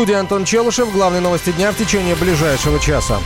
студии Антон Челышев. Главные новости дня в течение ближайшего часа.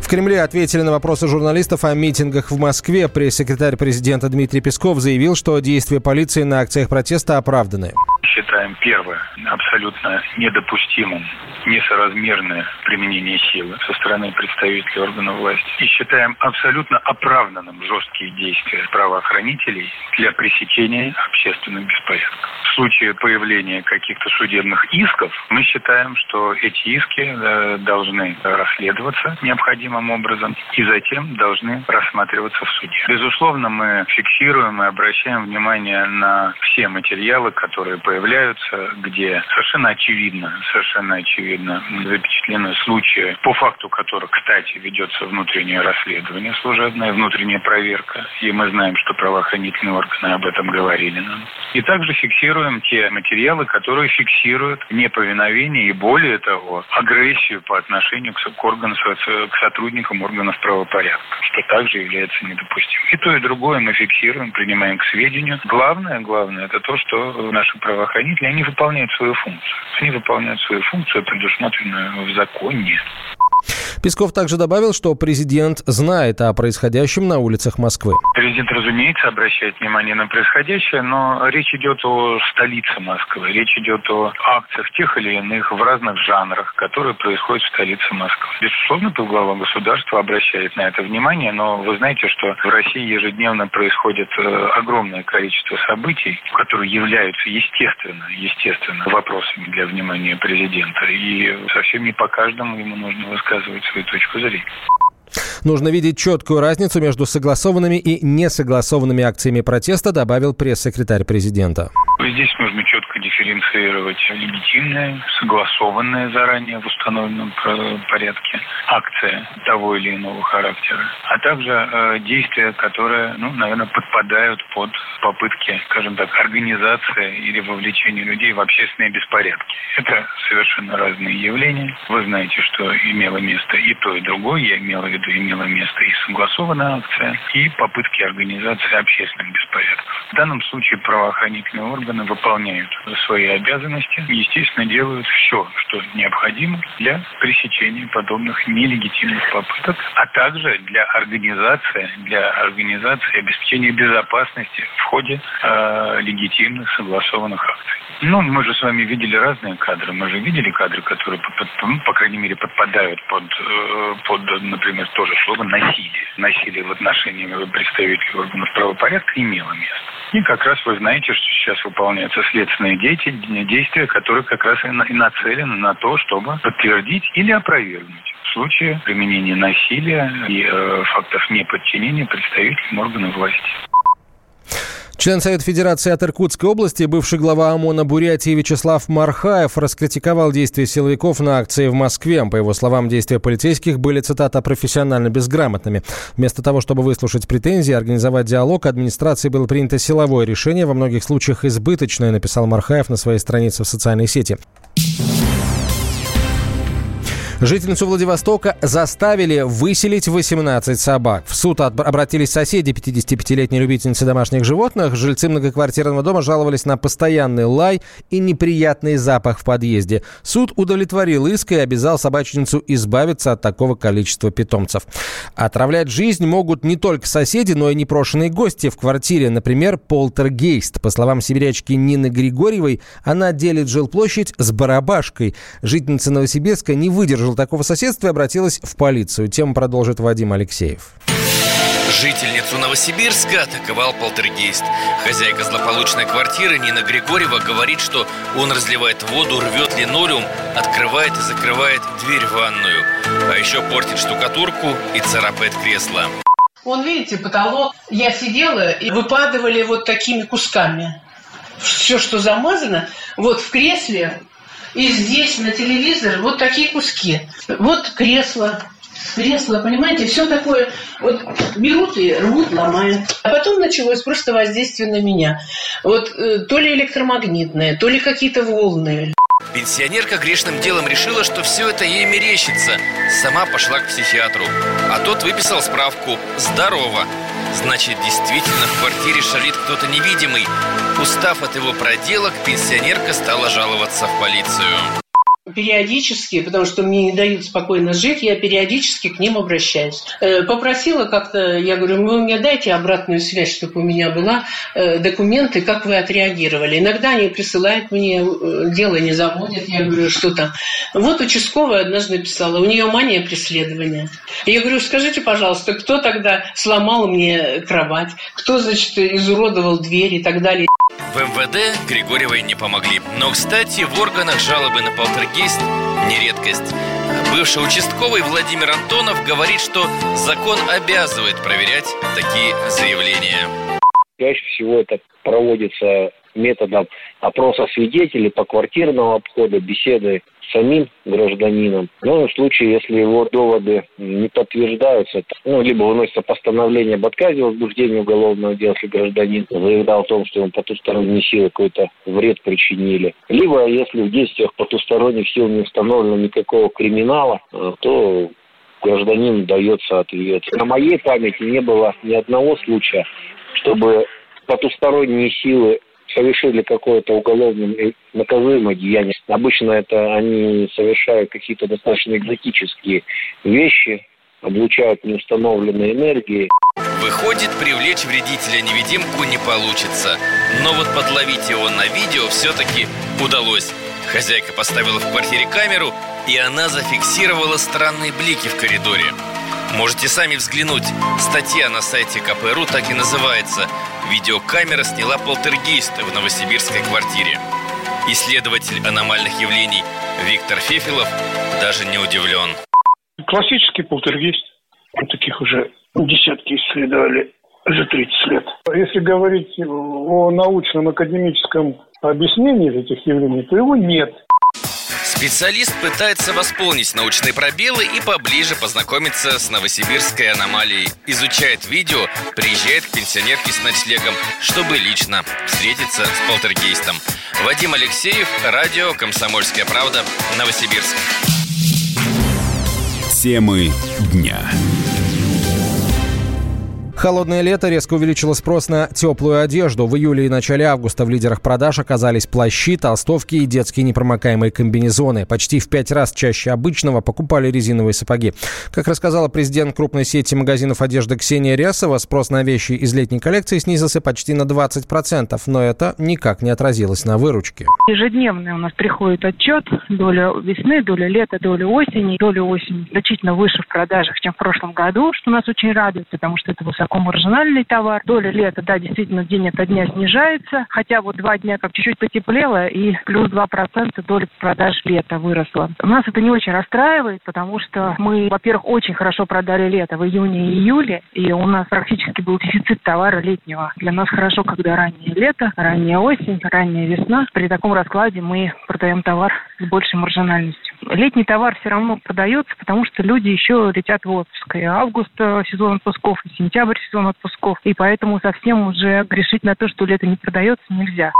В Кремле ответили на вопросы журналистов о митингах в Москве. Пресс-секретарь президента Дмитрий Песков заявил, что действия полиции на акциях протеста оправданы считаем первое абсолютно недопустимым, несоразмерное применение силы со стороны представителей органов власти. И считаем абсолютно оправданным жесткие действия правоохранителей для пресечения общественных беспорядков. В случае появления каких-то судебных исков мы считаем, что эти иски э, должны расследоваться необходимым образом и затем должны рассматриваться в суде. Безусловно, мы фиксируем и обращаем внимание на все материалы, которые появляются появляются, где совершенно очевидно, совершенно очевидно запечатлены случаи, по факту которых, кстати, ведется внутреннее расследование служебное, внутренняя проверка, и мы знаем, что правоохранительные органы об этом говорили нам. И также фиксируем те материалы, которые фиксируют неповиновение и, более того, агрессию по отношению к, к, органам, к сотрудникам органов правопорядка, что также является недопустимым. И то, и другое мы фиксируем, принимаем к сведению. Главное, главное, это то, что наши правоохранительные правоохранители, они выполняют свою функцию. Они выполняют свою функцию, предусмотренную в законе. Песков также добавил, что президент знает о происходящем на улицах Москвы. Президент, разумеется, обращает внимание на происходящее, но речь идет о столице Москвы. Речь идет о акциях тех или иных в разных жанрах, которые происходят в столице Москвы. Безусловно, глава государства обращает на это внимание, но вы знаете, что в России ежедневно происходит э, огромное количество событий, которые являются естественно, естественно вопросами для внимания президента. И совсем не по каждому ему нужно высказывать свою точку зрения. Нужно видеть четкую разницу между согласованными и несогласованными акциями протеста, добавил пресс-секретарь президента. Здесь нужно четко дифференцировать легитимные, согласованные заранее в установленном порядке акция того или иного характера, а также э, действия, которые, ну, наверное, подпадают под попытки, скажем так, организации или вовлечения людей в общественные беспорядки. Это совершенно разные явления. Вы знаете, что имело место и то, и другое. Я имел в виду, имело место и согласованная акция, и попытки организации общественных беспорядков. В данном случае правоохранительные органы выполняют свои обязанности естественно, делают все, что необходимо для пресечения подобных нелегитимных попыток, а также для организации, для организации обеспечения безопасности в ходе э, легитимных согласованных акций. Ну, мы же с вами видели разные кадры. Мы же видели кадры, которые, под, ну, по крайней мере, подпадают под, э, под, например, тоже слово «насилие». Насилие в отношении представителей органов правопорядка имело место. И как раз вы знаете, что сейчас выполняются следственные действия, которые как раз и нацелены на то, чтобы подтвердить или опровергнуть случае применения насилия и э, фактов неподчинения представителям органов власти. Член Совета Федерации от Иркутской области, бывший глава ОМОНа Бурятии Вячеслав Мархаев раскритиковал действия силовиков на акции в Москве. По его словам, действия полицейских были, цитата, профессионально безграмотными. Вместо того, чтобы выслушать претензии организовать диалог, администрации было принято силовое решение, во многих случаях избыточное, написал Мархаев на своей странице в социальной сети. Жительницу Владивостока заставили выселить 18 собак. В суд обратились соседи 55-летней любительницы домашних животных. Жильцы многоквартирного дома жаловались на постоянный лай и неприятный запах в подъезде. Суд удовлетворил иск и обязал собачницу избавиться от такого количества питомцев. Отравлять жизнь могут не только соседи, но и непрошенные гости в квартире. Например, полтергейст. По словам сибирячки Нины Григорьевой, она делит жилплощадь с барабашкой. Жительница Новосибирска не выдержала выдержала такого соседства и обратилась в полицию. Тему продолжит Вадим Алексеев. Жительницу Новосибирска атаковал полтергейст. Хозяйка злополучной квартиры Нина Григорьева говорит, что он разливает воду, рвет линолеум, открывает и закрывает дверь в ванную. А еще портит штукатурку и царапает кресло. Он, видите, потолок. Я сидела и выпадывали вот такими кусками. Все, что замазано, вот в кресле и здесь на телевизор вот такие куски. Вот кресло, кресло, понимаете, все такое, вот берут и рвут, ломают. А потом началось просто воздействие на меня. Вот э, то ли электромагнитное, то ли какие-то волны. Пенсионерка грешным делом решила, что все это ей мерещится. Сама пошла к психиатру. А тот выписал справку «Здорово». Значит, действительно в квартире шалит кто-то невидимый. Устав от его проделок, пенсионерка стала жаловаться в полицию периодически, потому что мне не дают спокойно жить, я периодически к ним обращаюсь. Э, попросила как-то, я говорю, вы мне дайте обратную связь, чтобы у меня была э, документы, как вы отреагировали. Иногда они присылают мне, э, дело не заводят, я говорю, что там. Вот участковая однажды писала, у нее мания преследования. Я говорю, скажите, пожалуйста, кто тогда сломал мне кровать, кто, значит, изуродовал дверь и так далее. В МВД Григорьевой не помогли. Но, кстати, в органах жалобы на полтергейст не редкость. Бывший участковый Владимир Антонов говорит, что закон обязывает проверять такие заявления. Чаще всего это проводится методом опроса свидетелей, по квартирного обхода, беседы самим гражданином. Но в случае, если его доводы не подтверждаются, ну, либо выносится постановление об отказе в возбуждении уголовного дела, если гражданин заявлял о том, что ему потусторонние силы какой-то вред причинили. Либо, если в действиях потусторонних сил не установлено никакого криминала, э, то гражданину дается ответ. На моей памяти не было ни одного случая, чтобы потусторонние силы совершили какое-то уголовное наказуемое деяние. Обычно это они совершают какие-то достаточно экзотические вещи, облучают неустановленной энергией. Выходит, привлечь вредителя-невидимку не получится. Но вот подловить его на видео все-таки удалось. Хозяйка поставила в квартире камеру, и она зафиксировала странные блики в коридоре. Можете сами взглянуть. Статья на сайте КПРУ так и называется «Видеокамера сняла полтергейст в новосибирской квартире». Исследователь аномальных явлений Виктор Фефилов даже не удивлен. Классический полтергейст. Таких уже десятки исследовали за 30 лет. Если говорить о научном академическом объяснении этих явлений, то его нет. Специалист пытается восполнить научные пробелы и поближе познакомиться с новосибирской аномалией. Изучает видео, приезжает к пенсионерке с ночлегом, чтобы лично встретиться с полтергейстом. Вадим Алексеев, радио «Комсомольская правда», Новосибирск. Темы дня. Холодное лето резко увеличило спрос на теплую одежду. В июле и начале августа в лидерах продаж оказались плащи, толстовки и детские непромокаемые комбинезоны. Почти в пять раз чаще обычного покупали резиновые сапоги. Как рассказала президент крупной сети магазинов одежды Ксения Рясова, спрос на вещи из летней коллекции снизился почти на 20%, но это никак не отразилось на выручке. Ежедневно у нас приходит отчет. Доля весны, доля лета, доля осени. Доля осени значительно выше в продажах, чем в прошлом году, что нас очень радует, потому что это высоко такой маржинальный товар. Доля лета, да, действительно, день ото дня снижается, хотя вот два дня как чуть-чуть потеплело, и плюс 2% доля продаж лета выросла. У нас это не очень расстраивает, потому что мы, во-первых, очень хорошо продали лето в июне и июле, и у нас практически был дефицит товара летнего. Для нас хорошо, когда раннее лето, ранняя осень, ранняя весна. При таком раскладе мы продаем товар с большей маржинальностью. Летний товар все равно продается, потому что люди еще летят в отпуск. И август э, сезон отпусков, и сентябрь сентябрь сезон отпусков, и поэтому совсем уже грешить на то, что лето не продается, нельзя.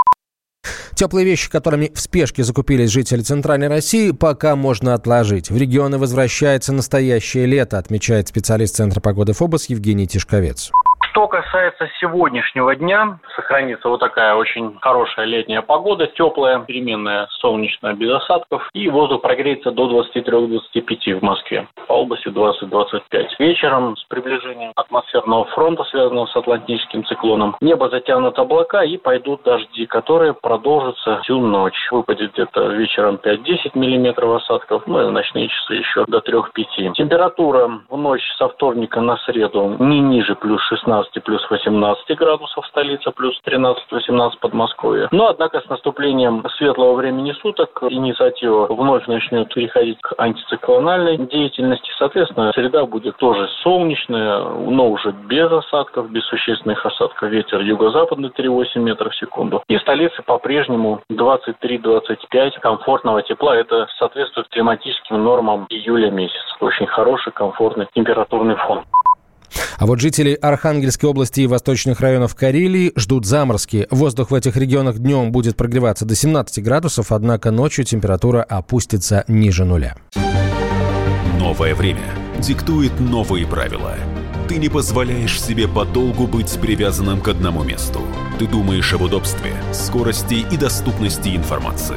Теплые вещи, которыми в спешке закупились жители Центральной России, пока можно отложить. В регионы возвращается настоящее лето, отмечает специалист Центра погоды ФОБОС Евгений Тишковец. Что касается сегодняшнего дня, сохранится вот такая очень хорошая летняя погода, теплая, переменная, солнечная, без осадков. И воздух прогреется до 23-25 в Москве. По области 20-25. Вечером с приближением атмосферного фронта, связанного с Атлантическим циклоном, небо затянут облака и пойдут дожди, которые продолжатся всю ночь. Выпадет где-то вечером 5-10 миллиметров осадков, ну и в ночные часы еще до 3-5. Температура в ночь со вторника на среду не ниже плюс 16 15 плюс 18 градусов столица, плюс 13-18 Подмосковье. Но, однако, с наступлением светлого времени суток инициатива вновь начнет переходить к антициклональной деятельности. Соответственно, среда будет тоже солнечная, но уже без осадков, без существенных осадков. Ветер юго-западный 3,8 метров в секунду. И столица по-прежнему 23-25 комфортного тепла. Это соответствует климатическим нормам июля месяца. Очень хороший, комфортный температурный фон. А вот жители Архангельской области и восточных районов Карелии ждут заморозки. Воздух в этих регионах днем будет прогреваться до 17 градусов, однако ночью температура опустится ниже нуля. Новое время диктует новые правила – Ты не позволяешь себе подолгу быть привязанным к одному месту. Ты думаешь об удобстве, скорости и доступности информации.